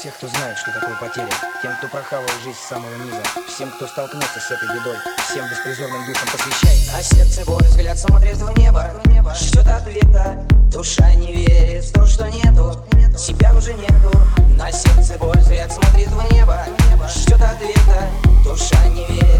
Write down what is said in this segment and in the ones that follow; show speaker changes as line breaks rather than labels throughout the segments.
Всех, кто знает, что такое потеря. Тем, кто прохавал жизнь с самого низа. Всем, кто столкнулся с этой бедой. Всем беспризорным душам посвящается.
А сердце боль, взгляд смотрит в небо Ждет ответа, душа не верит в то, что нету Себя уже нету На сердце боль, взгляд смотрит в небо Ждет ответа, душа не верит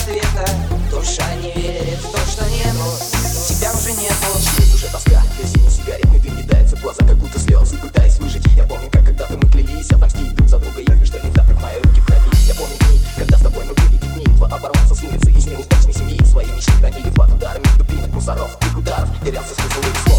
ответа, душа не верит в то, что нету Тебя уже нету
Здесь уже тоска, я синий сигаретный дым не дается глаза, как будто слезы. Пытаясь выжить, я помню, как когда-то мы клялись Отомстить друг за друга, я что не так, мои руки в крови Я помню дни, когда с тобой мы были детьми Два оборонца с улицы, из неудачной семьи. Свои мечты хранили под ударами дубинок, мусоров и ударов. Терялся смысл их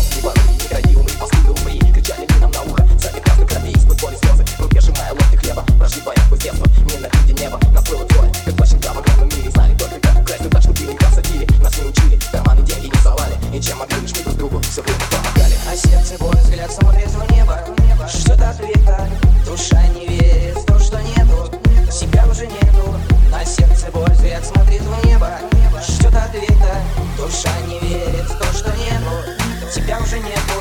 А сердце боль, взгляд смотрит в небо. Ждет ответа, душа не верит в то, что нету. Себя уже нету. На сердце боль, взгляд смотрит в небо. Ждет ответа, душа не верит в то, что нету. Тебя уже нету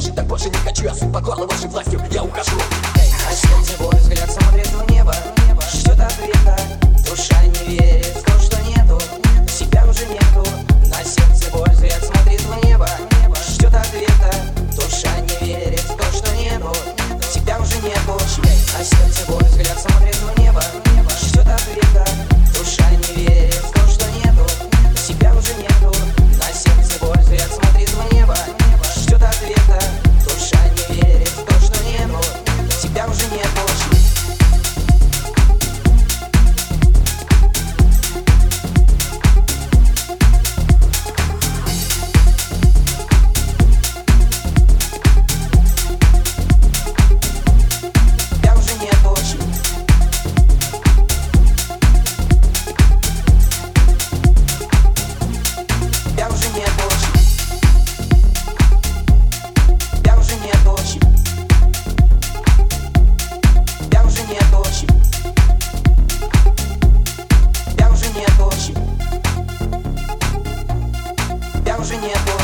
я жить так больше не хочу Я сын покорно вашей властью, я ухожу.
А сердце боль, взгляд смотрит в небо. Ждет ответа, душа не верит в то, что нету. Себя уже нету. На сердце боль, взгляд смотрит в небо. Ждет ответа, душа не верит в то, что нету. Тебя уже нету. А сердце уже нету.